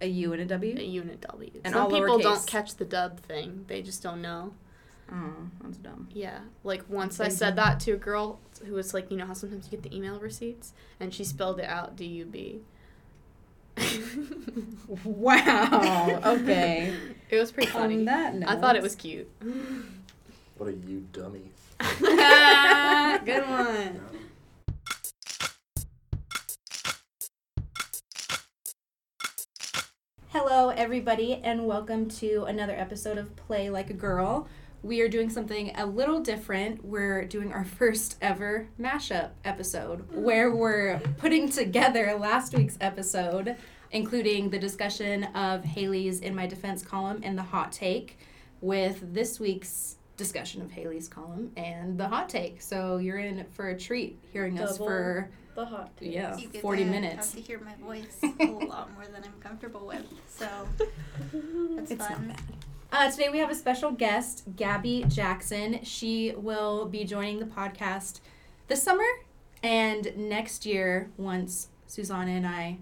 A U and a W? A U and a W. And Some all people don't catch the dub thing. They just don't know. Oh, that's dumb. Yeah. Like once I said deal. that to a girl who was like, you know how sometimes you get the email receipts? And she spelled it out D U B. Wow. Okay. It was pretty funny. On funny. that note. I thought it was cute. What a you dummy. Good one. Hello, everybody, and welcome to another episode of Play Like a Girl. We are doing something a little different. We're doing our first ever mashup episode where we're putting together last week's episode, including the discussion of Haley's In My Defense column and the hot take, with this week's discussion of Haley's column and the hot take. So you're in for a treat hearing us for the hot take. yeah, You get 40 to minutes. Have to hear my voice a lot more than I'm comfortable with, so that's It's not fun. bad. Uh, today we have a special guest, Gabby Jackson. She will be joining the podcast this summer and next year once Susanna and I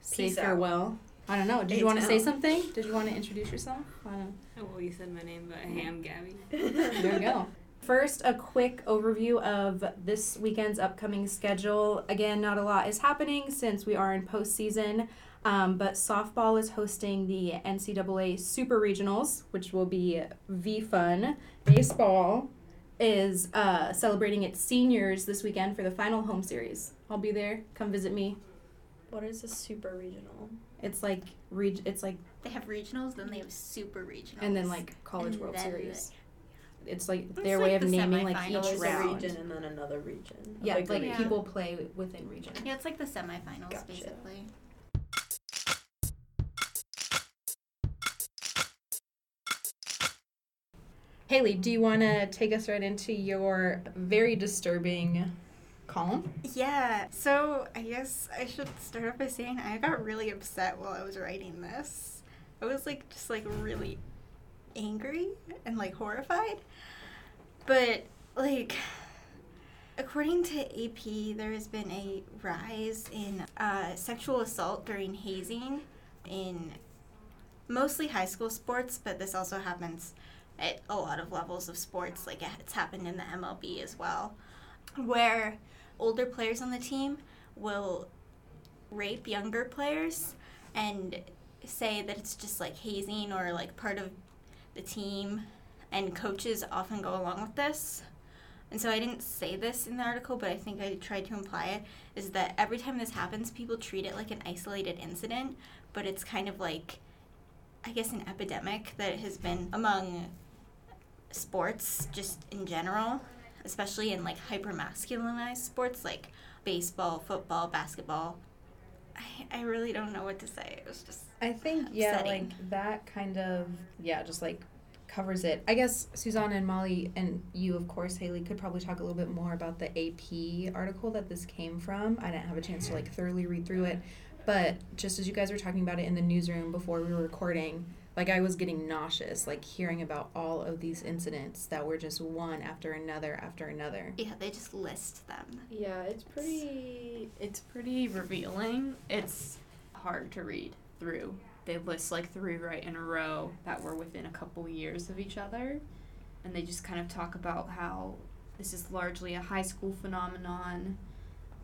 say Peace out. farewell. I don't know. Did you want to say something? Did you want to introduce yourself? I don't know. Oh, well, you said my name, but hey, I'm Gabby. There we go. First, a quick overview of this weekend's upcoming schedule. Again, not a lot is happening since we are in postseason, um, but softball is hosting the NCAA Super Regionals, which will be V Fun. Baseball is uh, celebrating its seniors this weekend for the final home series. I'll be there. Come visit me. What is a super regional? It's like reg- It's like They have regionals, then they have super regionals. and then like College And World then Series. It's like It's their like way of the naming like semifinals. each round. region and then another region. Yeah, Like like Yeah. people play within region. yeah, it's like the semifinals Gotcha. basically. Haley, do you want to take us right into your very disturbing column? Yeah, so I guess I should start off by saying I got really upset while I was writing this. I was like, just like really angry and like horrified. But like, according to AP, there has been a rise in uh, sexual assault during hazing in mostly high school sports, but this also happens at a lot of levels of sports. Like, it's happened in the MLB as well, where older players on the team will rape younger players and say that it's just like hazing or like part of the team and coaches often go along with this and so i didn't say this in the article but i think i tried to imply it is that every time this happens people treat it like an isolated incident but it's kind of like i guess an epidemic that has been among sports just in general especially in like hyper masculinized sports like baseball, football, basketball. I, I really don't know what to say. It was just I think yeah, Upsetting. like that kind of yeah, just like covers it. I guess Susanna and Molly and you, of course, Haley, could probably talk a little bit more about the AP article that this came from. I didn't have a chance to like thoroughly read through it, but just as you guys were talking about it in the newsroom before we were recording, like I was getting nauseous, like hearing about all of these incidents that were just one after another after another. Yeah, they just list them. Yeah, it's pretty. It's pretty revealing. It's hard to read through. They list like three right in a row that were within a couple years of each other. And they just kind of talk about how this is largely a high school phenomenon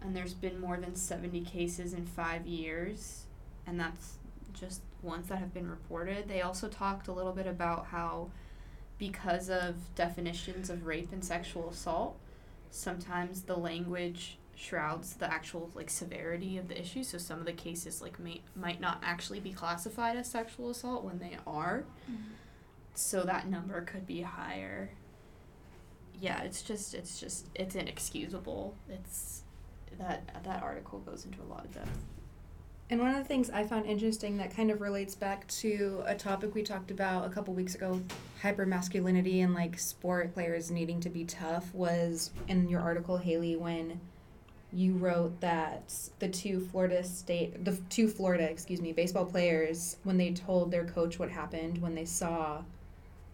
and there's been more than 70 cases in five years. And that's just ones that have been reported. They also talked a little bit about how, because of definitions of rape and sexual assault, sometimes the language shrouds the actual like severity of the issue. So some of the cases like may, might not actually be classified as sexual assault when they are. Mm-hmm. So that number could be higher. Yeah it's just it's just it's inexcusable. It's that that article goes into a lot of depth. And one of the things I found interesting that kind of relates back to a topic we talked about a couple weeks ago, hypermasculinity and like sport players needing to be tough, was in your article, Haley, when you wrote that the two Florida state, the two Florida, excuse me, baseball players, when they told their coach what happened when they saw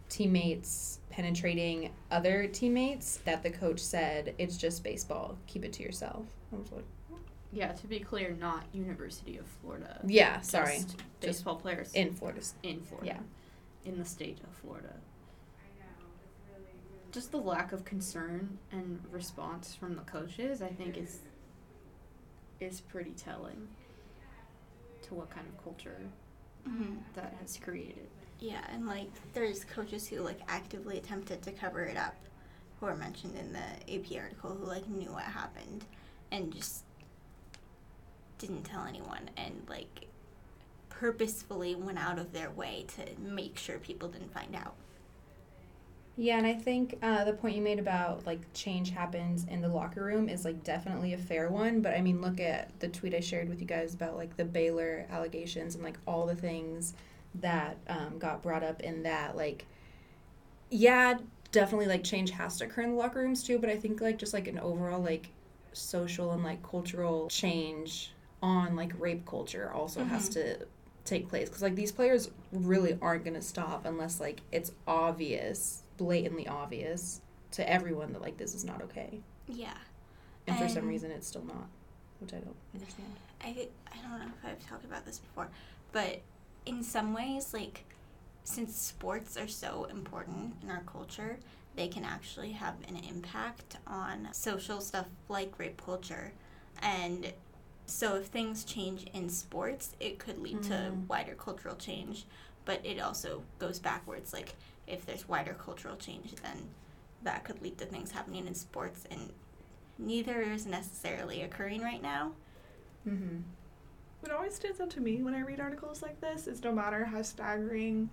teammates penetrating other teammates, that the coach said, "It's just baseball. Keep it to yourself." I was like, Yeah, to be clear, not University of Florida. Yeah, sorry. Just baseball players In Florida. in Florida. Yeah. In the state of Florida. Just the lack of concern and response from the coaches, I think, is is pretty telling to what kind of culture Mm-hmm. that has created. Yeah, and like there's coaches who like actively attempted to cover it up, who are mentioned in the AP article, who like knew what happened, and just didn't tell anyone, and like purposefully went out of their way to make sure people didn't find out. Yeah, and I think uh, the point you made about like change happens in the locker room is like definitely a fair one. But I mean, look at the tweet I shared with you guys about like the Baylor allegations and like all the things that um, got brought up in that. Like, yeah, definitely like change has to occur in the locker rooms too. But I think like just like an overall like social and like cultural change on like rape culture also has to take place because like these players really aren't going to stop unless like it's obvious blatantly obvious to everyone that like this is not okay Yeah, and for some reason it's still not which i don't understand I I don't know if I've talked about this before, but in some ways, like since sports are so important in our culture, they can actually have an impact on social stuff like rape culture, and so if things change in sports, it could lead to Mhm. wider cultural change, but it also goes backwards. Like if there's wider cultural change, then that could lead to things happening in sports, and neither is necessarily occurring right now. mm-hmm. What always stands out to me when I read articles like this is no matter how staggering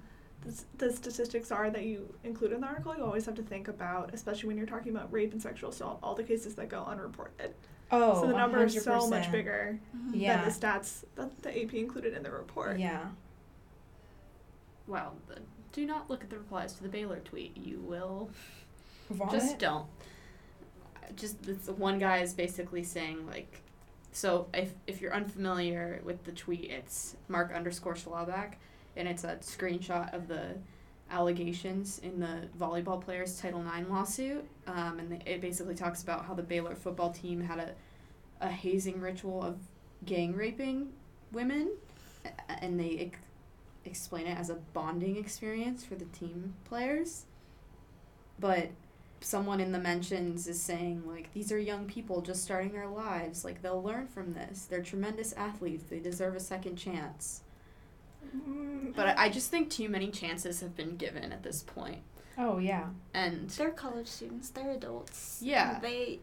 the, the statistics are that you include in the article, you always have to think about, especially when you're talking about rape and sexual assault, all the cases that go unreported. oh so the number is so much 100%. bigger yeah than the stats that the AP included in the report. yeah Wow. The, do not look at the replies to the Baylor tweet. You will Vomit? Just don't. Just this one guy is basically saying like, so if if you're unfamiliar with the tweet, it's Mark underscore Schlabach, and it's a screenshot of the allegations in the volleyball players Title IX lawsuit, um, and it basically talks about how the Baylor football team had a a hazing ritual of gang raping women, and they explain it as a bonding experience for the team players. But someone in the mentions is saying like these are young people just starting their lives like they'll learn from this they're tremendous athletes they deserve a second chance but I- i just think too many chances have been given at this point oh yeah and They're college students. They're adults. Yeah. They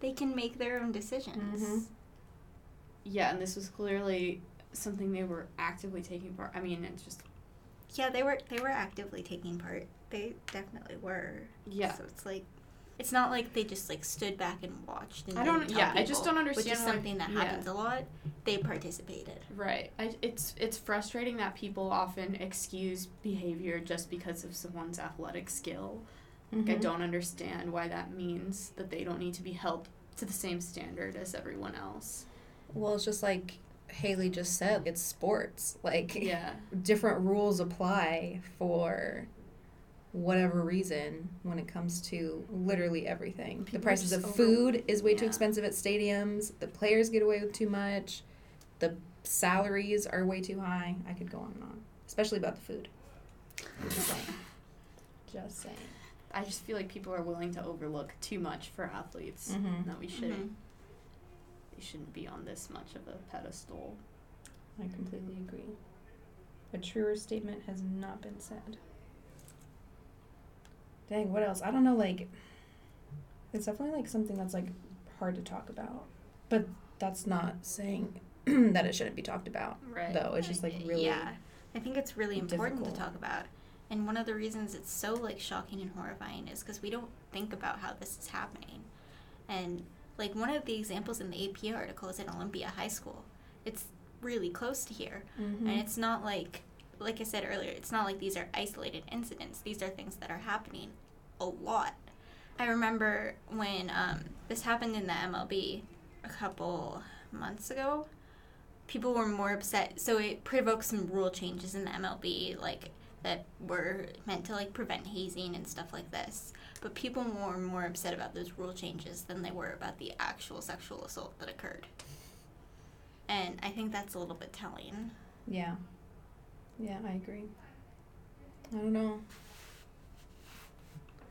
they can make their own decisions. Mhm. yeah and this was clearly something they were actively taking part i mean it's just Yeah, they were they were actively taking part. They definitely were. yeah So it's like it's not like they just like stood back and watched and I don't- didn't tell yeah, I just don't understand Which understand is why- something that yeah. happens a lot. They participated. right I, it's it's frustrating that people often excuse behavior just because of someone's athletic skill Like, I Mhm. don't understand why that means that they don't need to be held to the same standard as everyone else. well it's just like haley just said it's sports like Yeah. different rules apply for whatever reason when it comes to literally everything. the People are prices of just food is way too expensive at stadiums. The players get away with too much. The salaries are way too high. I could go on and on, especially about the food. Just saying. Just saying. I just feel like people are willing to overlook too much for athletes. Mhm. That we shouldn't. Mhm. They shouldn't be on this much of a pedestal. I completely agree. A truer statement has not been said. Dang, what else? I don't know, like, it's definitely like something that's like hard to talk about. But that's not saying that it shouldn't be talked about, Right. though. It's just like really. Yeah. I think it's really important difficult. to talk about. And one of the reasons it's so like shocking and horrifying is because we don't think about how this is happening. And like one of the examples in the AP article is in Olympia High School. It's really close to here. Mhm. And it's not like, like I said earlier, it's not like these are isolated incidents. These are things that are happening a lot. I remember when um, this happened in the MLB a couple months ago, people were more upset. So it provoked some rule changes in the MLB, like that were meant to like prevent hazing and stuff like this. But people were more upset about those rule changes than they were about the actual sexual assault that occurred. and I think that's a little bit telling. Yeah. Yeah, I agree. I don't know.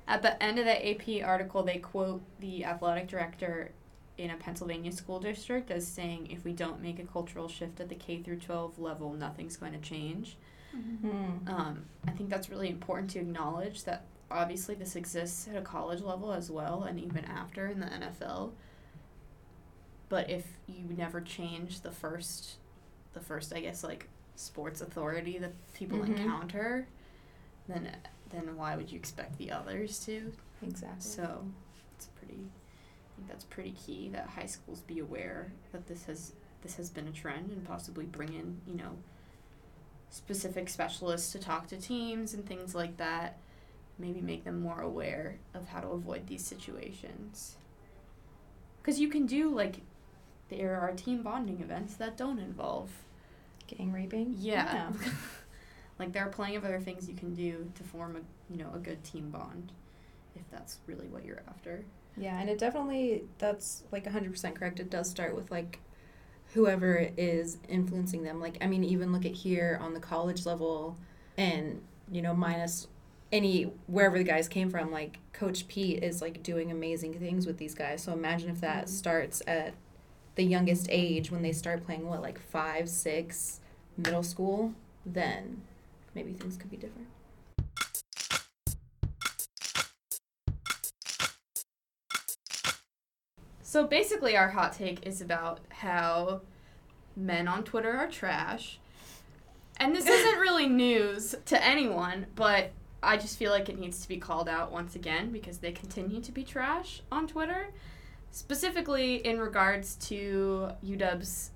At the end of the AP article, they quote the athletic director in a Pennsylvania school district as saying, "If we don't make a cultural shift at the K through 12 level, nothing's going to change." Hmm. Um, I think that's really important to acknowledge that obviously this exists at a college level as well, and even after in the NFL. But if you never change the first, the first, I guess, like sports authority that people Mhm. encounter, then then why would you expect the others to? Exactly. So it's pretty. I think that's pretty key that high schools be aware that this has this has been a trend and possibly bring in you know specific specialists to talk to teams and things like that. Maybe make them more aware of how to avoid these situations. Because you can do like there are team bonding events that don't involve Gang raping? yeah. like there are plenty of other things you can do to form a you know a good team bond, if that's really what you're after. Yeah, and it definitely that's like 100% correct. It does start with like whoever is influencing them. Like I mean even look at here on the college level and you know minus any wherever the guys came from like coach Pete is like doing amazing things with these guys. So imagine if that Mhm. starts at the youngest age when they start playing what like 5, 6 middle school, then maybe things could be different. So basically, our hot take is about how men on Twitter are trash. And this isn't really news to anyone, but I just feel like it needs to be called out once again because they continue to be trash on Twitter. Specifically in regards to UW's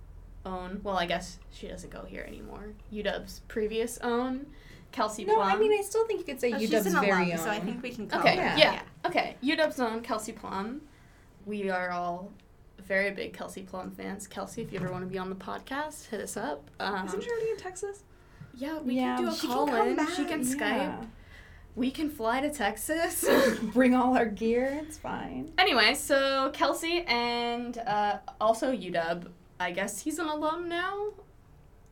own, well, I guess she doesn't go here anymore. UW's previous own, Kelsey No, Plum. I mean I still think you could say Oh, she's UW's an very alum, own. so I think we can call Okay, her. yeah. Okay, UW's own Kelsey Plum. We are all very big Kelsey Plum fans. Kelsey, if you ever want to be on the podcast, hit us up. Um, Isn't she already in Texas? yeah, we Yeah, can do a call in. She can Skype. Yeah. We can fly to Texas. Bring all our gear. It's fine. anyway, so Kelsey and uh, also UW. I guess he's an alum now.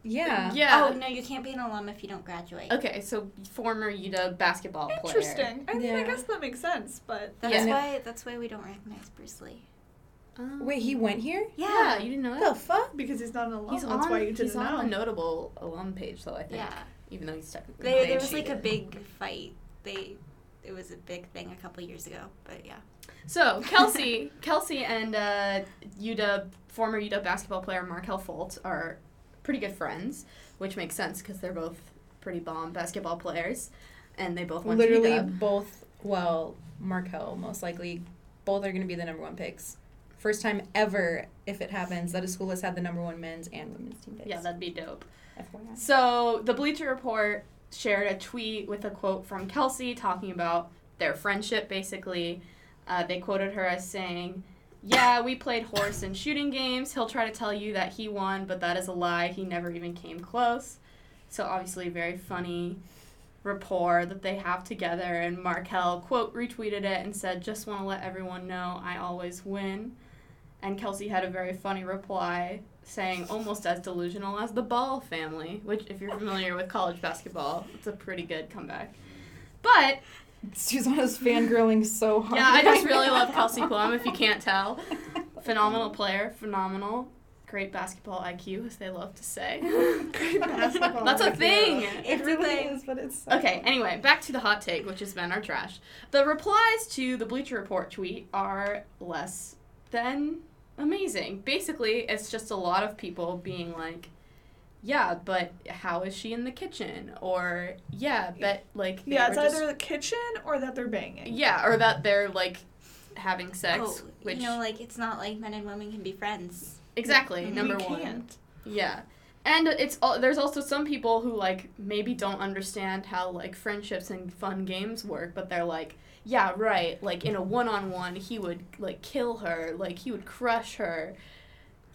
Yeah. Yeah. Oh no, you can't be an alum if you don't graduate. Okay, so former UW basketball player. Interesting. I mean, I guess that makes sense, but That's Yeah. why. That's why we don't recognize Bruce Lee. Um, Wait, he went here? Yeah, you didn't know that. the fuck? because he's not an alum, He's that's on. why you he's didn't on know. the notable alum page, though. I think. Yeah. Even though he's technically. There, there was like a big fight. They, it was a big thing a couple years ago. But yeah. So Kelsey, Kelsey, and uh, UW former UW basketball player Markelle Fultz are pretty good friends, which makes sense because they're both pretty bomb basketball players, and they both went Literally to UW. both, well, Markelle, most likely, both are going to be the number one picks. First time ever, if it happens, that a school has had the number one men's and women's team picks. Yeah, that'd be dope. FYI. So the Bleacher Report shared a tweet with a quote from Kelsey talking about their friendship. Basically, uh, they quoted her as saying. Yeah, we played horse in shooting games. He'll try to tell you that he won, but that is a lie. He never even came close. So obviously, very funny rapport that they have together. And Markelle quote retweeted it and said, "Just want to let everyone know I always win." And Kelsey had a very funny reply saying, almost as delusional as the Ball family, which, if you're familiar with college basketball, it's a pretty good comeback. But Susanna's fangirling so hard. yeah, I just really love Kelsey Plum. If you can't tell, phenomenal player, phenomenal, great basketball IQ, as they love to say. Great basketball That's a thing. It It's really thing. is, but it's so Okay, funny. anyway, back to the hot take, which has been our trash. The replies to the Bleacher Report tweet are less than amazing. Basically, it's just a lot of people being like, yeah, but how is she in the kitchen? Or, yeah, but like, they Yeah, it's were just- either the kitchen or that they're banging. Yeah, or that they're, like, having sex, oh, which. you know, like it's not like men and women can be friends. exactly, We number one. can't. Yeah. And it's al- there's also some people who like maybe don't understand how like friendships and fun games work, but they're like, yeah, right, like in a one-on-one he would like kill her, like he would crush her.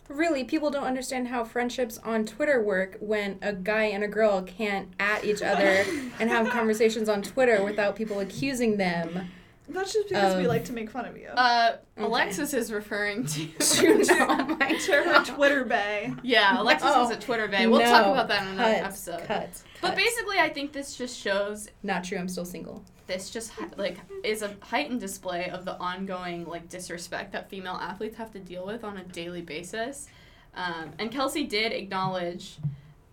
Really, people don't understand how friendships on Twitter work when a guy and a girl can't at each other and have conversations on Twitter without people accusing them. That's just because we like to make fun of you. Uh, Okay. Alexis is referring to. To no, my to her Twitter bay. Yeah, Alexis Oh, is a Twitter bay. We'll talk about that in another Cut, episode. Cut. But cut. basically, I think this just shows not true. I'm still single. this just like is a heightened display of the ongoing like disrespect that female athletes have to deal with on a daily basis. Um, and Kelsey did acknowledge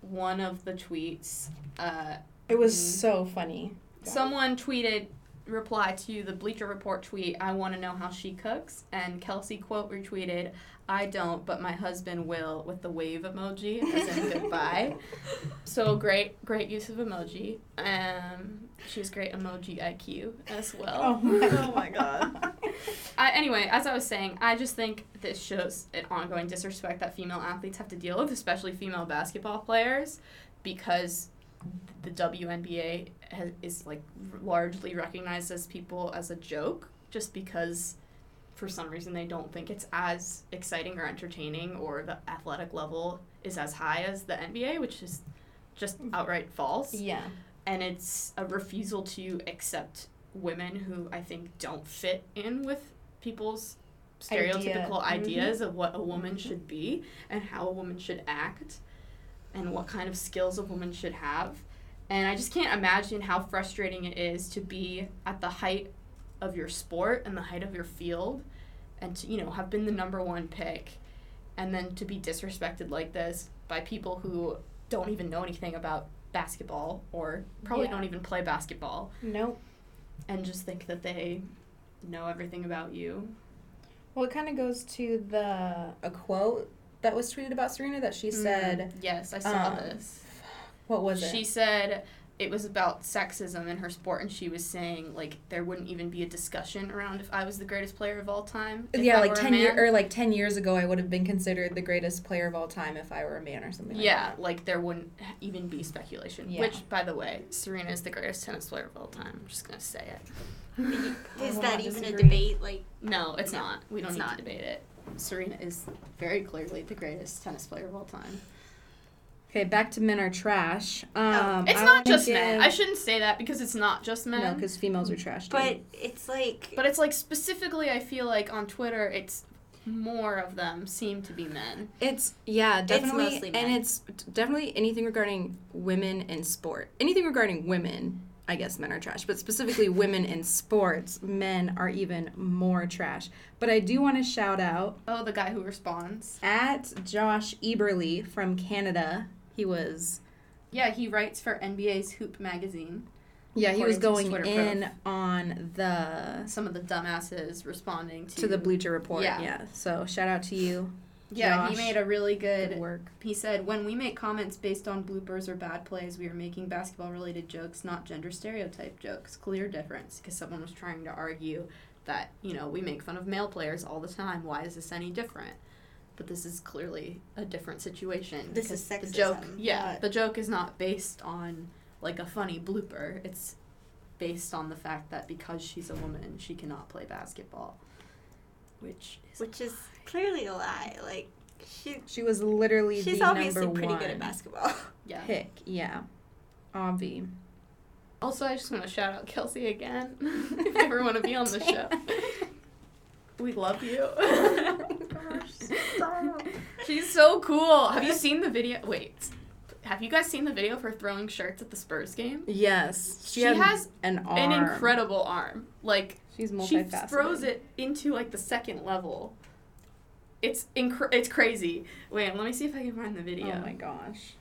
one of the tweets. Uh, It was Mm. so funny. someone tweeted reply to the Bleacher Report tweet, I want to know how she cooks. And Kelsey quote retweeted, I don't, but my husband will, with the wave emoji as in goodbye. So great, great use of emoji. Um, she has great emoji IQ as well. Oh my god. I, anyway, as I was saying, I just think this shows an ongoing disrespect that female athletes have to deal with, especially female basketball players, because the WNBA has, is like largely recognized as people as a joke, just because for some reason they don't think it's as exciting or entertaining or the athletic level is as high as the NBA, which is just outright false Yeah. and it's a refusal to accept women who I think don't fit in with people's stereotypical Idea. Mm-hmm. ideas of what a woman should be and how a woman should act and what kind of skills a woman should have. And I just can't imagine how frustrating it is to be at the height of your sport and the height of your field and to, you know, have been the number one pick and then to be disrespected like this by people who don't even know anything about basketball or probably Yeah. don't even play basketball Nope. and just think that they know everything about you. Well, it kind of goes to the a quote that was tweeted about Serena that she said. Yes, I saw um, this. What was it? She said it was about sexism in her sport, and she was saying like there wouldn't even be a discussion around if I was the greatest player of all time. if yeah, I like were ten year or like ten years ago, I would have been considered the greatest player of all time if I were a man or something. yeah, Like like there wouldn't even be speculation. Yeah. Which, by the way, Serena is the greatest tennis player of all time. I'm just gonna say it. Is that not even a debate? Like, No, it's No, not. We don't need not. to debate it. Serena is very clearly the greatest tennis player of all time. Okay, back to men are trash. Um, It's I not wanna just men. I shouldn't say that because it's not just men. No, because females are trash. Too. but it's like, But it's like specifically, I feel like on Twitter, it's more of them seem to be men. It's yeah, definitely, mostly and it's definitely anything regarding women in sport. Anything regarding women, I guess men are trash, but specifically women in sports, men are even more trash. But I do want to shout out Oh, the guy who responds. at Josh Eberly from Canada. He was Yeah, he writes for NBA's Hoop magazine. yeah, he was going in on the Some of the dumbasses responding to, to the Bleacher Report. Yeah. Yeah. So shout out to you. Yeah, he made a really Good good. work. He said, "When we make comments based on bloopers or bad plays, we are making basketball-related jokes, not gender stereotype jokes. Clear difference." Because someone was trying to argue that you know we make fun of male players all the time. Why is this any different? But this is clearly a different situation. This is The joke, yeah, the joke is not based on like a funny blooper. It's based on the fact that because she's a woman, she cannot play basketball, which is which is clearly a lie. Like, she, She was literally she's the obviously number pretty one good at basketball. yeah. pick. Yeah, Avi. Also, I just want to shout out Kelsey again. if you ever want to be on the show, we love you. She's so cool. Have you seen the video? Wait, have you guys seen the video of her throwing shirts at the Spurs game? Yes, she, She has an arm. An incredible arm. Like She's she throws it into like the second level. It's incre- It's crazy. Wait, let me see if I can find the video. Oh my gosh,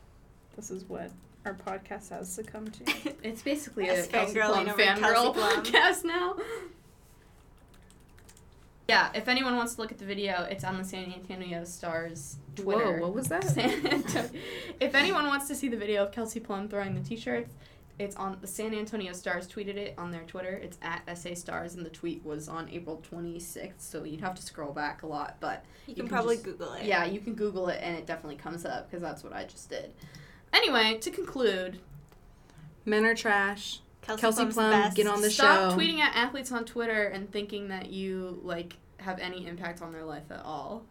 this is what our podcast has succumbed to. It's basically Us a Kelsey fangirling Plum over fangirl podcast now. Yeah, if anyone wants to look at the video, it's on the San Antonio Stars Twitter. Whoa, what was that? If anyone wants to see the video of Kelsey Plum throwing the t-shirts, it's on the San Antonio Stars tweeted it on their Twitter. It's at SA Stars, and the tweet was on April 26th, so you'd have to scroll back a lot, but You You can can probably just- Google it. yeah, you can Google it, and it definitely comes up because that's what I just did. Anyway, to conclude, Men are trash. Kelsey, Kelsey Plum's Plum, best. get on the Stop show. Stop tweeting at athletes on Twitter and thinking that you like have any impact on their life at all,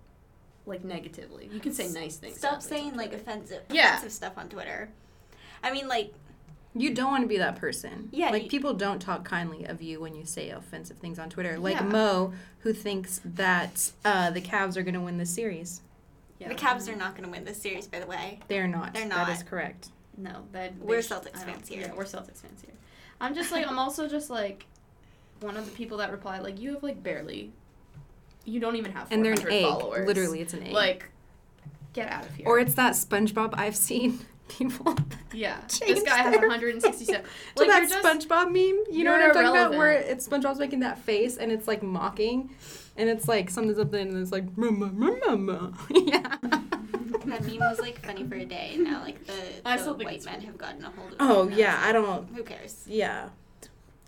like negatively. You can say nice things. Stop saying like Twitter. offensive, Yeah. offensive stuff on Twitter. I mean, like, You don't want to be that person. Yeah, Like you- people don't talk kindly of you when you say offensive things on Twitter. Like Yeah. Mo, who thinks that uh, the Cavs are going to win the series. Yeah. The Cavs are not going to win this series, by the way. They're not. They're not. That is correct. No, that We're they sh- Celtics fans here. Yeah, we're Celtics fans here. I'm just like I'm also just like one of the people that replied like you have like barely, you don't even have followers. And they're an 400 egg. followers. Literally, it's an egg. Like, get out of here. or it's that SpongeBob I've seen people yeah, this guy has their- 167. to Like that just SpongeBob meme. You know what I'm talking about? Where it's SpongeBob's making that face and it's like mocking, and it's like something something and it's like mama mama. yeah. That meme was like funny for a day, and now like the, I the still white men have gotten a hold of it. Oh now, yeah, so I don't. Who cares? Yeah.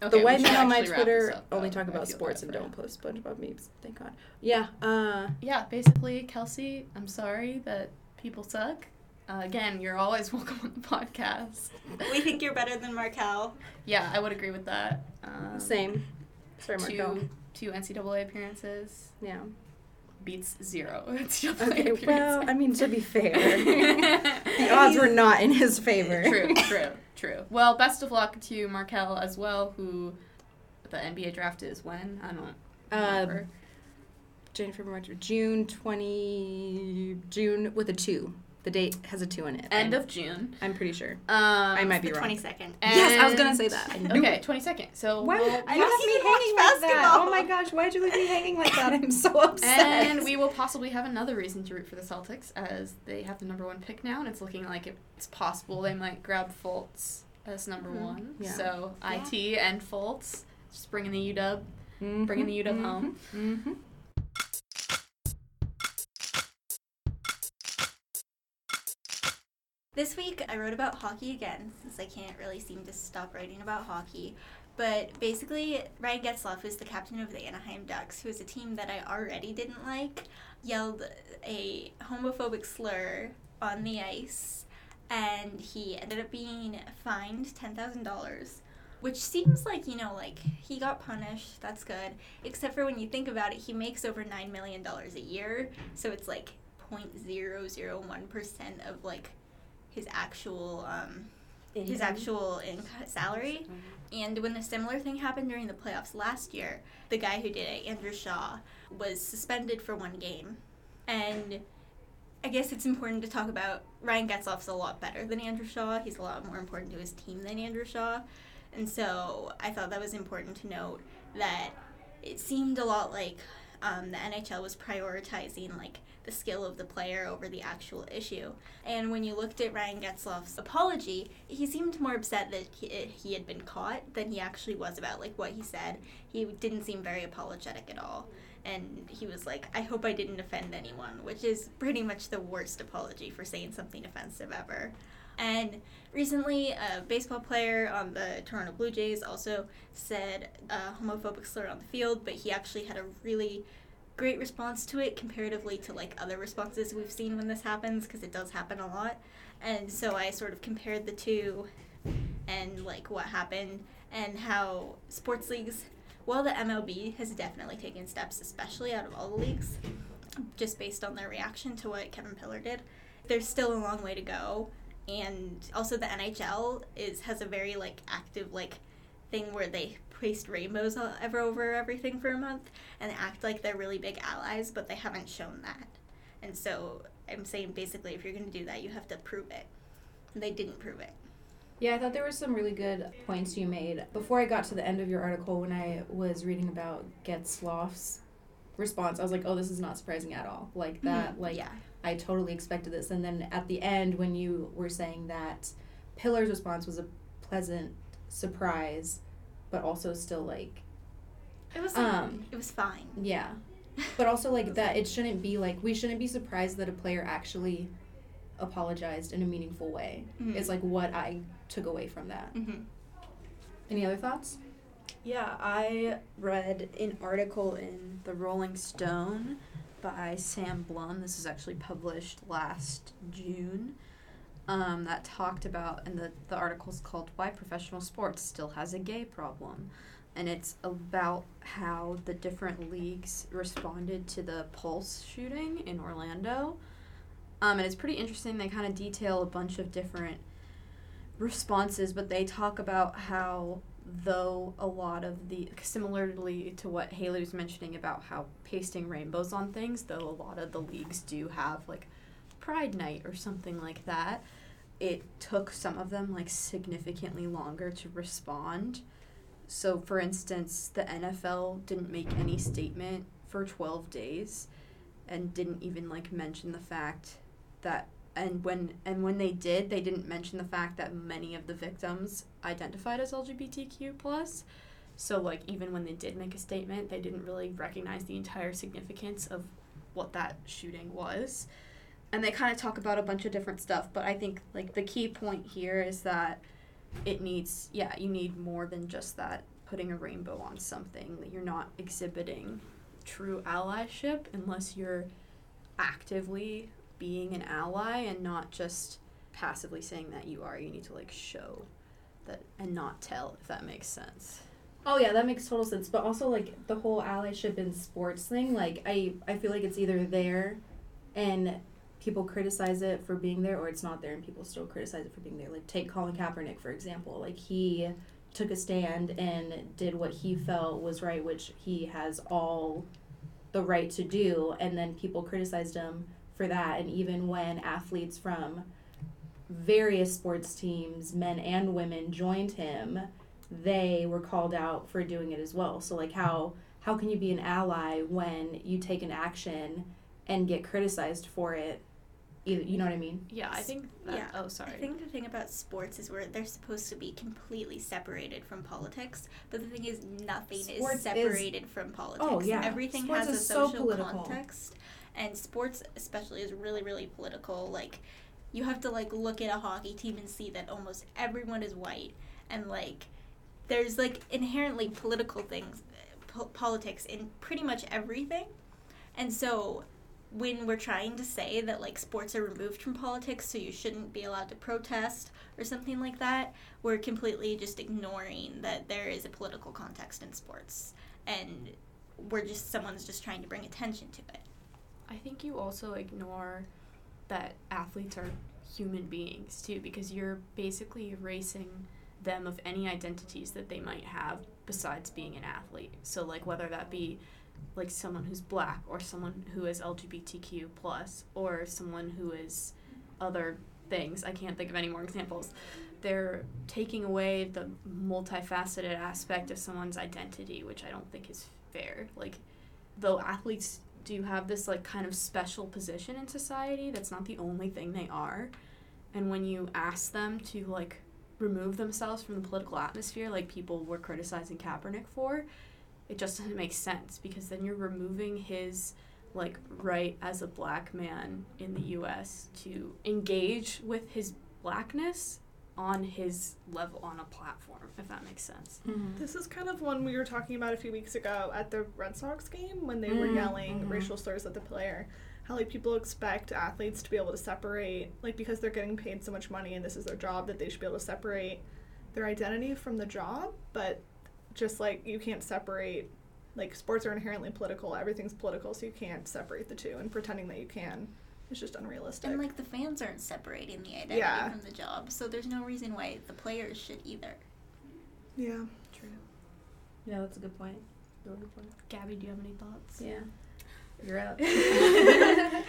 Okay, the white men on my actually wrap this Twitter up, only talk about sports and don't post SpongeBob memes. Thank God. Yeah. Uh. Yeah, basically, Kelsey, I'm sorry that people suck. Uh, again, you're always welcome on the podcast. We think you're better than Markelle. Yeah, I would agree with that. Um, Same. Sorry, Marco. two, two NCAA appearances Yeah. beats zero NCAA Okay. appearances. Well, I mean, to be fair, the odds were not in his favor. True, true, true. Well, best of luck to Markelle as well, who the NBA draft is when? I don't Uh. January, March, June twenty, June with a two. The date has a two in it. End I'm, of June. I'm pretty sure. Um, I might be wrong. twenty second. Yes, I was gonna say that. Okay, 22nd. So Why we'll- would I you don't left me hanging like that? Oh my gosh, why'd you leave me hanging like that? I'm so upset. And we will possibly have another reason to root for the Celtics as they have the number one pick now, and it's looking like it's possible they might grab Fultz as number Mhm. one. Yeah. So Yeah. IT and Fultz just bringing the UW. Bringing the UW home. This week I wrote about hockey again, since I can't really seem to stop writing about hockey. But basically, Ryan Getzlaf, who's the captain of the Anaheim Ducks, who is a team that I already didn't like, yelled a homophobic slur on the ice, and he ended up being fined ten thousand dollars. Which seems like, you know, like he got punished, that's good. Except for when you think about it, he makes over $9 million a year. So it's like 0.001% of like his actual um, his actual income salary. And when a similar thing happened during the playoffs last year, the guy who did it, Andrew Shaw, was suspended for one game. And I guess it's important to talk about Ryan Getzlaf's a lot better than Andrew Shaw. He's a lot more important to his team than Andrew Shaw. And so I thought that was important to note that it seemed a lot like um, the NHL was prioritizing like the skill of the player over the actual issue. And when you looked at Ryan Getzlaf's apology, he seemed more upset that he, he had been caught than he actually was about like what he said. He didn't seem very apologetic at all. And he was like, I hope I didn't offend anyone, which is pretty much the worst apology for saying something offensive ever. And recently, a baseball player on the Toronto Blue Jays also said a homophobic slur on the field, but he actually had a really great response to it comparatively to like other responses we've seen when this happens because it does happen a lot. And so I sort of compared the two and like what happened and how sports leagues, well, the MLB has definitely taken steps, especially out of all the leagues, just based on their reaction to what Kevin Pillar did. There's still a long way to go and also the NHL is has a very like active like thing where they placed rainbows ever over everything for a month and act like they're really big allies, but they haven't shown that. And so I'm saying basically if you're going to do that, you have to prove it. They didn't prove it. Yeah, I thought there were some really good points you made. Before I got to the end of your article, when I was reading about Getzlaf's response, I was like, oh, this is not surprising at all. Like that, like yeah. I totally expected this. And then at the end, when you were saying that Pillar's response was a pleasant surprise, but also still like, It was Um, it was fine. yeah. But also like that, it shouldn't be like, we shouldn't be surprised that a player actually apologized in a meaningful way. Mhm. Is like what I took away from that. hmm Any other thoughts? Yeah, I read an article in the Rolling Stone by Sam Blum. This is actually published last June. Um, that talked about, and the, the article's called Why Professional Sports Still Has a Gay Problem. And it's about how the different leagues responded to the Pulse shooting in Orlando. Um, and it's pretty interesting. They kind of detail a bunch of different responses, but they talk about how though a lot of the similarly to what Haley was mentioning about how pasting rainbows on things, though a lot of the leagues do have like Pride Night or something like that, it took some of them like significantly longer to respond. So for instance, the NFL didn't make any statement for 12 days and didn't even like mention the fact that and when and when they did they didn't mention the fact that many of the victims identified as lgbtq plus. So like even when they did make a statement they didn't really recognize the entire significance of what that shooting was. And they kind of talk about a bunch of different stuff but i think like the key point here is that it needs yeah you need more than just that putting a rainbow on something that you're not exhibiting true allyship unless you're actively being an ally and not just passively saying that you are. You need to like show that and not tell if that makes sense. Oh yeah, that makes total sense. But also like the whole allyship in sports thing, like I I feel like it's either there and people criticize it for being there or it's not there and people still criticize it for being there. Like take Colin Kaepernick for example. Like he took a stand and did what he felt was right, which he has all the right to do and then people criticized him for that and even when athletes from various sports teams, men and women joined him, they were called out for doing it as well. So like how how can you be an ally when you take an action and get criticized for it? You know what I mean? Yeah, I think that. Yeah, Oh, sorry. I think the thing about sports is where they're supposed to be completely separated from politics, but the thing is, nothing Sports is is- separated from politics. Oh, yeah. everything Sports has a is so social political. context, and sports especially is really, really political. Like, you have to like look at a hockey team and see that almost everyone is white, and like, there's like inherently political things, po- politics in pretty much everything, and so when we're trying to say that like sports are removed from politics so you shouldn't be allowed to protest or something like that we're completely just ignoring that there is a political context in sports and we're just someone's just trying to bring attention to it I think you also ignore that athletes are human beings too, because you're basically erasing them of any identities that they might have besides being an athlete. So like whether that be like someone who's black or someone who is LGBTQ plus or someone who is other things. I can't think of any more examples. They're taking away the multifaceted aspect of someone's identity, which I don't think is fair. Like though athletes do you have this like kind of special position in society that's not the only thing they are? And when you ask them to like remove themselves from the political atmosphere like people were criticizing Kaepernick for it just doesn't make sense because then you're removing his like right as a black man in the US to engage with his blackness on his level on a platform if that makes sense This is kind of one we were talking about a few weeks ago at the Red Sox game when they were Mm, yelling mhm. racial slurs at the player. How like people expect athletes to be able to separate, like because they're getting paid so much money and this is their job, that they should be able to separate their identity from the job. But just like you can't separate, like sports are inherently political. Everything's political, so you can't separate the two. And pretending that you can is just unrealistic. and like the fans aren't separating the identity Yeah. from the job so there's no reason why the players should either yeah. true Yeah, that's a good point. Really good point. Gabby do you have any thoughts Yeah. You're up.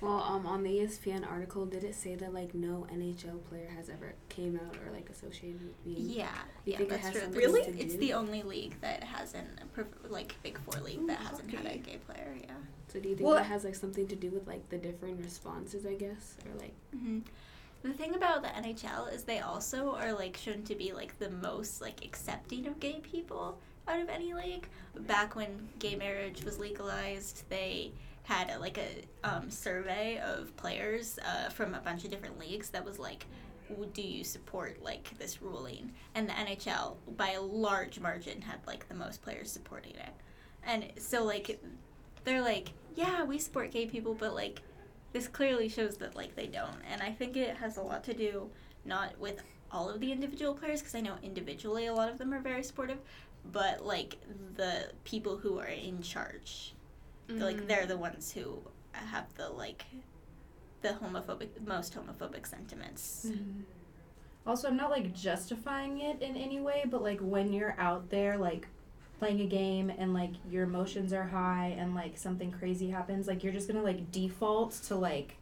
Well, um, on the ESPN article, did it say that like no NHL player has ever came out or like associated with being? yeah You yeah think it that's has true Really? it's do? the only league that hasn't perf- like big four league that hasn't had a gay player yeah So do you think Well- that has like something to do with like the different responses, I guess, or like? hmm The thing about the NHL is they also are like shown to be like the most like accepting of gay people out of any league. Back when gay marriage was legalized, they had a, like a um, survey of players uh, from a bunch of different leagues that was like, do you support like this ruling? And the NHL by a large margin had like the most players supporting it, and so like they're like, yeah, we support gay people, but like this clearly shows that like they don't and i think it has a lot to do not with all of the individual players because i know individually a lot of them are very supportive but like the people who are in charge like they're the mm. ones who have the like the homophobic most homophobic sentiments. Mm-hmm. Also, I'm not like justifying it in any way, but like when you're out there, like playing a game and like your emotions are high and like something crazy happens, like you're just gonna like default to like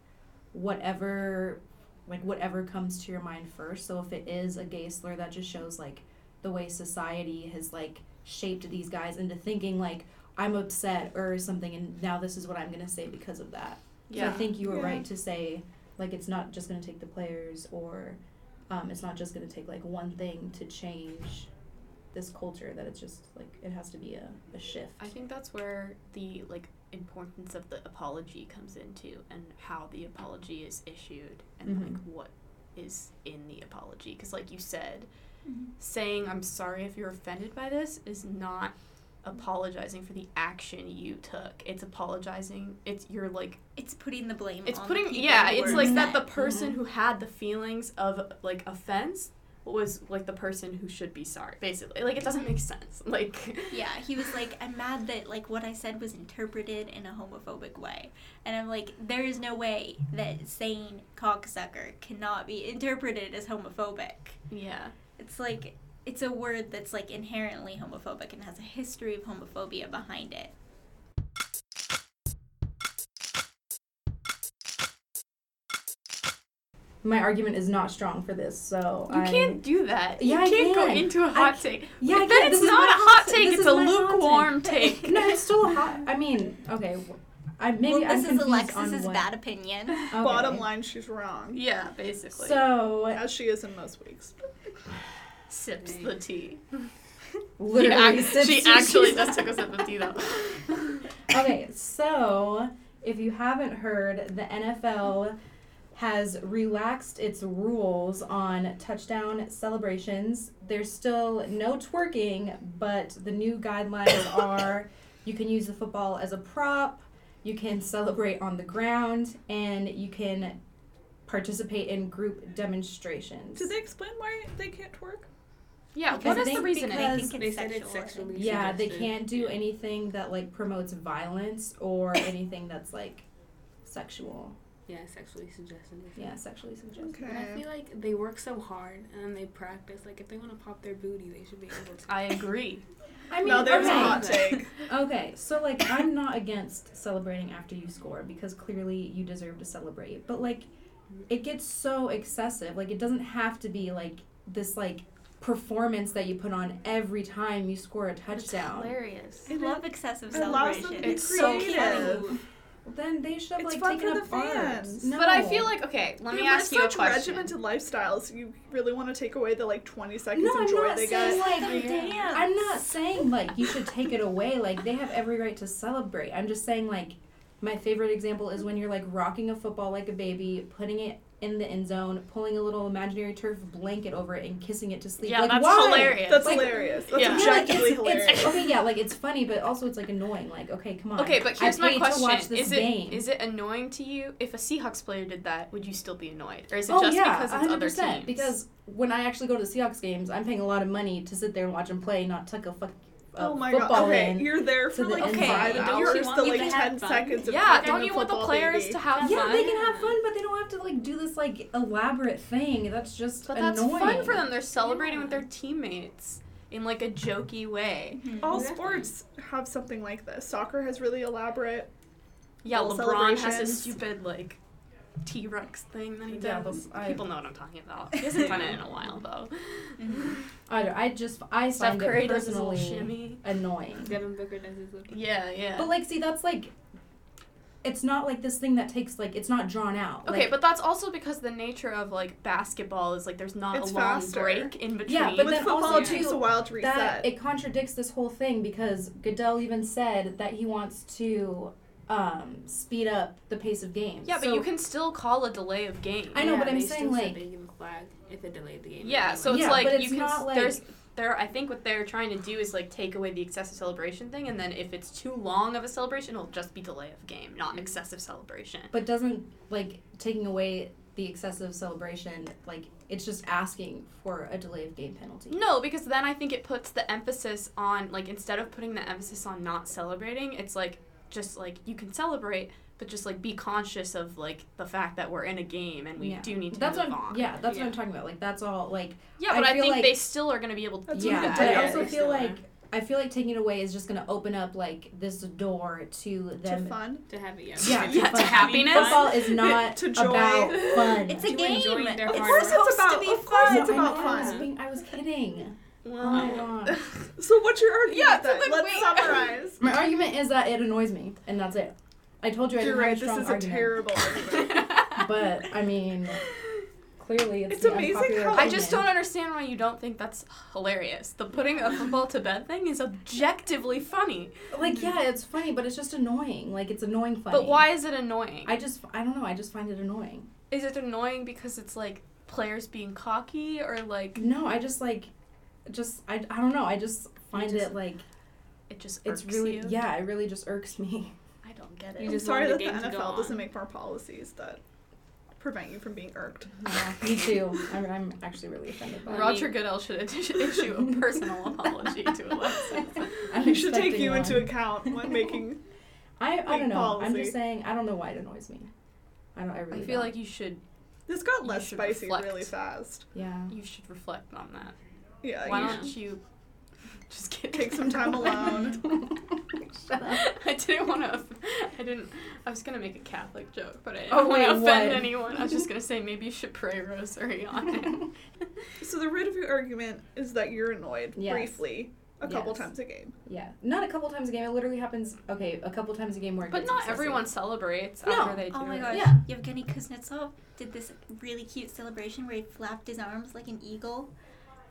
whatever, like whatever comes to your mind first. So if it is a gay slur, that just shows like the way society has like shaped these guys into thinking like I'm upset or something, and now this is what I'm gonna say because of that. So I think you were Yeah. right to say like it's not just gonna take the players or um, it's not just gonna take like one thing to change this culture that it's just like it has to be a, a shift. I think that's where the like importance of the apology comes into and how the apology is issued and like what is in the apology because like you said saying i'm sorry if you're offended by this is not apologizing for the action you took. It's apologizing it's you're like It's putting the blame. it's on putting the yeah it's like that the person mm-hmm. who had the feelings of like offense was like the person who should be sorry basically. Like it doesn't make sense like Yeah, he was like, I'm mad that like what I said was interpreted in a homophobic way, and I'm like, there is no way that saying cocksucker cannot be interpreted as homophobic. yeah It's like it's a word that's like inherently homophobic and has a history of homophobia behind it. My argument is not strong for this, so You I can't do that. Yeah, you can't go can. into a hot ca- take. Yeah, I then it's not a hot ta- take. It's a lukewarm take. no, it's still hot. I mean, okay, I maybe well, I'm this is confused Alexis's on bad opinion. Okay. Bottom line, she's wrong. Yeah, basically. So As she is in most weeks. sips the tea. literally, She, ac- sips she your actually just took take a sip of tea though. okay, so if you haven't heard, the NFL has relaxed its rules on touchdown celebrations. There's still no twerking, but the new guidelines are you can use the football as a prop, you can celebrate on the ground, and you can participate in group demonstrations. Did they explain why they can't twerk? Yeah, Because what is I the reason? reasoning? because- think They said it's sexual, sexually think. yeah, they can't do anything that like promotes violence or anything that's like sexual. Yeah, sexually suggested. Yeah, sexually suggested. But I feel like they work so hard and then they practice. Like if they want to pop their booty, they should be able to. I agree. I mean, no, there's okay. a hot take. Okay, so like I'm not against celebrating after you score because clearly you deserve to celebrate. But like it gets so excessive. Like it doesn't have to be like this like performance that you put on every time you score a It's touchdown. hilarious. I love excessive It celebration. to be It's so creative. Then they should have It's like fun taken for up the art. fans. No. But I feel like okay. Let They me ask you a such question. regimented lifestyles. You really want to take away the like 20 seconds no, of I'm joy not they saying get. like dance. I'm not saying like you should take it away. Like they have every right to celebrate. I'm just saying like my favorite example is when you're like rocking a football like a baby, putting it in the end zone, pulling a little imaginary turf blanket over it, and kissing it to sleep. yeah, like, that's why? hilarious. That's Like- hilarious. That's Yeah. Yeah, like, it's, hilarious. it's okay. Yeah, like it's funny, but also it's like annoying. Like okay, come on. Okay, but here's I my paid question: watch this Is it game. is it annoying to you if a Seahawks player did that? Would you still be annoyed, or is it oh just yeah, because it's other 100%, teams? Because when I actually go to the Seahawks games, I'm paying a lot of money to sit there and watch them play, not tuck a fuck. A oh my football god. Okay, in. you're there for the like end five zone. You hours want to like 10 seconds of yeah, don't you want the players baby. to have Yeah, fun? Yeah, they can have fun, but they don't have to like do this like elaborate thing. That's just But that's fun for them. They're celebrating with their teammates in like a jokey way. Mm-hmm. All Exactly. sports have something like this. Soccer has really elaborate. Yeah, Little LeBron has celebrations. his stupid like T Rex thing that he Yeah, does. I- People know what I'm talking about. He hasn't done it in a while though. Mm-hmm. I, don't- I just I Steph find Curry it does personally shimmy. annoying. Devin Booker does his little. Yeah, yeah. But like, see, that's like, it's not like this thing that takes like it's not drawn out. Okay, Like, but that's also because the nature of like basketball is like there's not a long faster. break in between. Yeah, but With then football, also it takes a while to reset. that it contradicts this whole thing because Goodell even said that he wants to um, speed up the pace of games. yeah, but you can still call a delay of game. I know, Yeah, but I'm they saying, still like- they give a flag if it delayed the game. Yeah, so it's Yeah, like but it's you can not s- like- there's there I think what they're trying to do is like take away the excessive celebration thing and then if it's too long of a celebration it'll just be delay of game, not Mm-hmm. excessive celebration. But doesn't like taking away the excessive celebration like it's just asking for a delay of game penalty. No, because then I think it puts the emphasis on like instead of putting the emphasis on not celebrating, it's like just like you can celebrate, but just like be conscious of like the fact that we're in a game and we Yeah. do need to That's move what. on. I'm, yeah, that's Yeah. what I'm talking about. Like that's all. Like Yeah, but I, feel think like- they still are going to be able to That's yeah, but I also feel like. I feel like taking it away is just gonna open up like this door to them To them. fun. To have it, yeah. Yeah, Yeah, to fun. happiness. Football is not To joy. about fun. It's a To game. enjoy their It's course it's supposed about- to be of course fun. it's No, I about know, I was, fun. being, I was kidding. Oh Well, my god. So what's your argument? Yeah, so then? then Let's wait. summarize. My argument is that it annoys me, and that's it. I told you I You're didn't right. have a This strong is a argument. terrible argument. But I mean, clearly it's, It's the amazing unpopular how- I just don't understand why you don't think that's hilarious. The putting a football to bed thing is objectively funny. like. Yeah, it's funny, but it's just annoying. Like it's annoying funny. But why is it annoying? I just I don't know. I just find it annoying. Is it annoying because it's like players being cocky or like No, I just like, just I, I don't know. I just find just it like it just it's irks really you? yeah. It really just irks me. I don't get it. You I'm just sorry want that the the to NFL doesn't make more policies that prevent you from being irked. Yeah, me too. I'm, I'm actually really offended by it. Roger Goodell should issue a personal apology to Alexis. He should take you one. into account when making. I, I don't know. I'm just saying. I don't know why it annoys me. I don't. I really. I feel don't. like you should This got less spicy reflect. really fast. Yeah. you should reflect on that. Yeah. Why you don't you just kidding. take some time alone. Shut up. I didn't want to. I didn't. I was gonna make a Catholic joke, but I didn't Oh, want to offend what? anyone. I was just gonna say maybe you should pray rosary on it. So the root of your argument is that you're annoyed Yes. briefly a couple Yes. times a game. Yeah. Not a couple times a game. It literally happens. Okay, a couple times a game where. It but gets not excessive. everyone celebrates No. after they oh do Oh my gosh, Yeah. Yevgeny Kuznetsov did this really cute celebration where he flapped his arms like an eagle.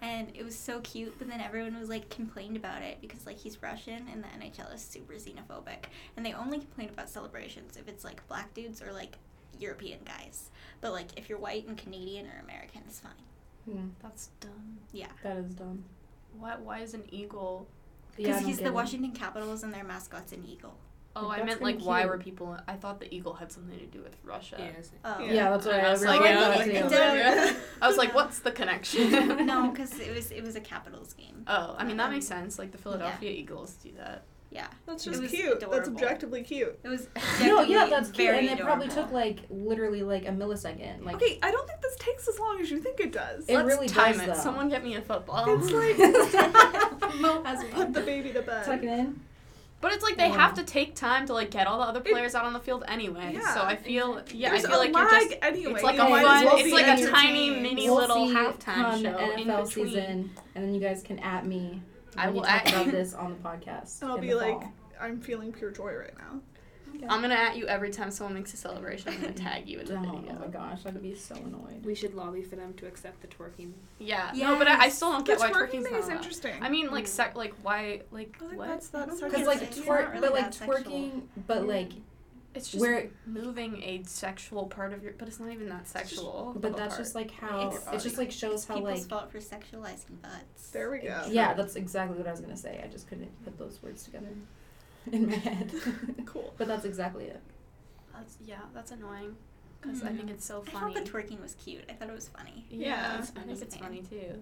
And it was so cute, but then everyone was like complained about it because like he's Russian and the NHL is super xenophobic. And they only complain about celebrations if it's like black dudes or like European guys. But like if you're white and Canadian or American, it's fine. Hmm, That's dumb. Yeah. that is dumb. Why? Why is an eagle? Because don't he's the it. Washington Capitals and their mascot's an eagle. Oh, I meant kinda like why cute. were people? I thought the eagle had something to do with Russia. Yes. Oh. Yeah. Yeah, that's what I, I was like, yeah, thought like, too. it Yeah. did- I was like, what's the connection? no, because it was it was a Capitals game. Oh, I mean that um, makes sense. Like the Philadelphia Eagles do that. Yeah. That's just was cute. That's objectively cute. It was No, yeah, that's cute, very and it probably took like literally like a millisecond. Like okay, I don't think this takes as long as you think it does. It Let's really time does, it. though. Someone get me a football. It's like Mo has put the baby to bed. Tuck it in. But it's like they Yeah. have to take time to like get all the other players out on the field anyway. Yeah. so I feel yeah, There's I feel a like you're just anyway. it's like you a might fun well it's like a tiny mini We'll little see halftime come show in NFL between. season, and then you guys can at me. I will talk at about this on the podcast. And I'll be the like, fall. I'm feeling pure joy right now. I'm gonna at you every time someone makes a celebration. I'm gonna tag you in the Oh, video. oh my gosh, I'd be so annoyed. We should lobby for them to accept the twerking. Yeah. No, but I, I still don't The get why twerking thing is allowed. interesting. I mean, like, hmm. sec- like why, like, I think what? that's that's Because, Because like it's twerk, really but like that sexual. twerking, but like It's just where, moving a sexual part of your, but it's not even that sexual. but that's part. just like how It's- it just like shows how people's like fault for sexualizing butts. There we go. yeah, that's exactly what I was gonna say. I just couldn't put those words together mm. in my head. Cool. but that's exactly it. That's, yeah, that's annoying. Because I Mhm. think it's so I funny. thought the twerking was cute. I thought it was funny. yeah, It's I think funny. it's funny too.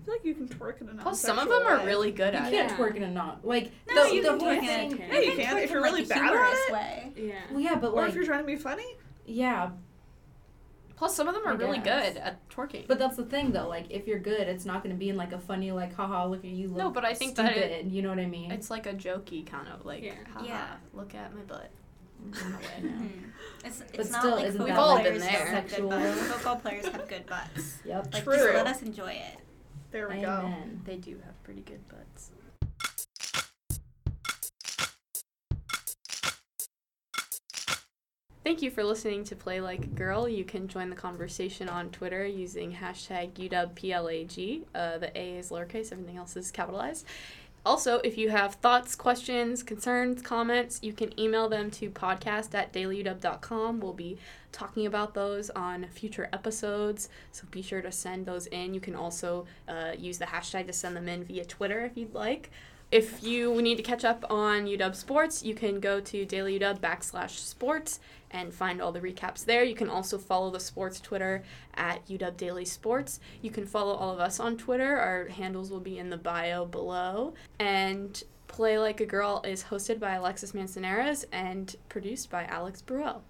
I feel like you can twerk in a Plus, some of non-sexual them are really good You at it. You can't it. Yeah. twerk in a not like No, the, you the can whole twerk thing. in Yeah, you can, twerk if you're in, really like, a bad at humorous it. way. Yeah. Well, yeah, but Or like if you're trying to be funny. yeah, Plus, some of them are I really guess. good at twerking. but that's the thing though. Like if you're good, it's not gonna be in like a funny like haha look at you look No, but I think stupid. that it- you know what I mean? it's like a jokey kind of like, Yeah. haha, Yeah. look at my butt. Mhm. in a way. Mhm. It's, it's But not still, like football We've all been players there. don't have good sexual? Football players have good butts. Yep. Like True. just let us enjoy it. There we go. They do have pretty good butts. Thank you for listening to Play Like a Girl. You can join the conversation on Twitter using hashtag UWPLAG. Uh, the A is lowercase, everything else is capitalized. Also, if you have thoughts, questions, concerns, comments, you can email them to podcast at dailyuw.com. We'll be talking about those on future episodes, so be sure to send those in. You can also uh, use the hashtag to send them in via Twitter if you'd like. If you need to catch up on UW Sports, you can go to dailyuw backslash sports and find all the recaps there. You can also follow the sports Twitter at UW Daily Sports. You can follow all of us on Twitter. Our handles will be in the bio below. And Play Like a Girl is hosted by Alexis Manzanares and produced by Alex Burrell.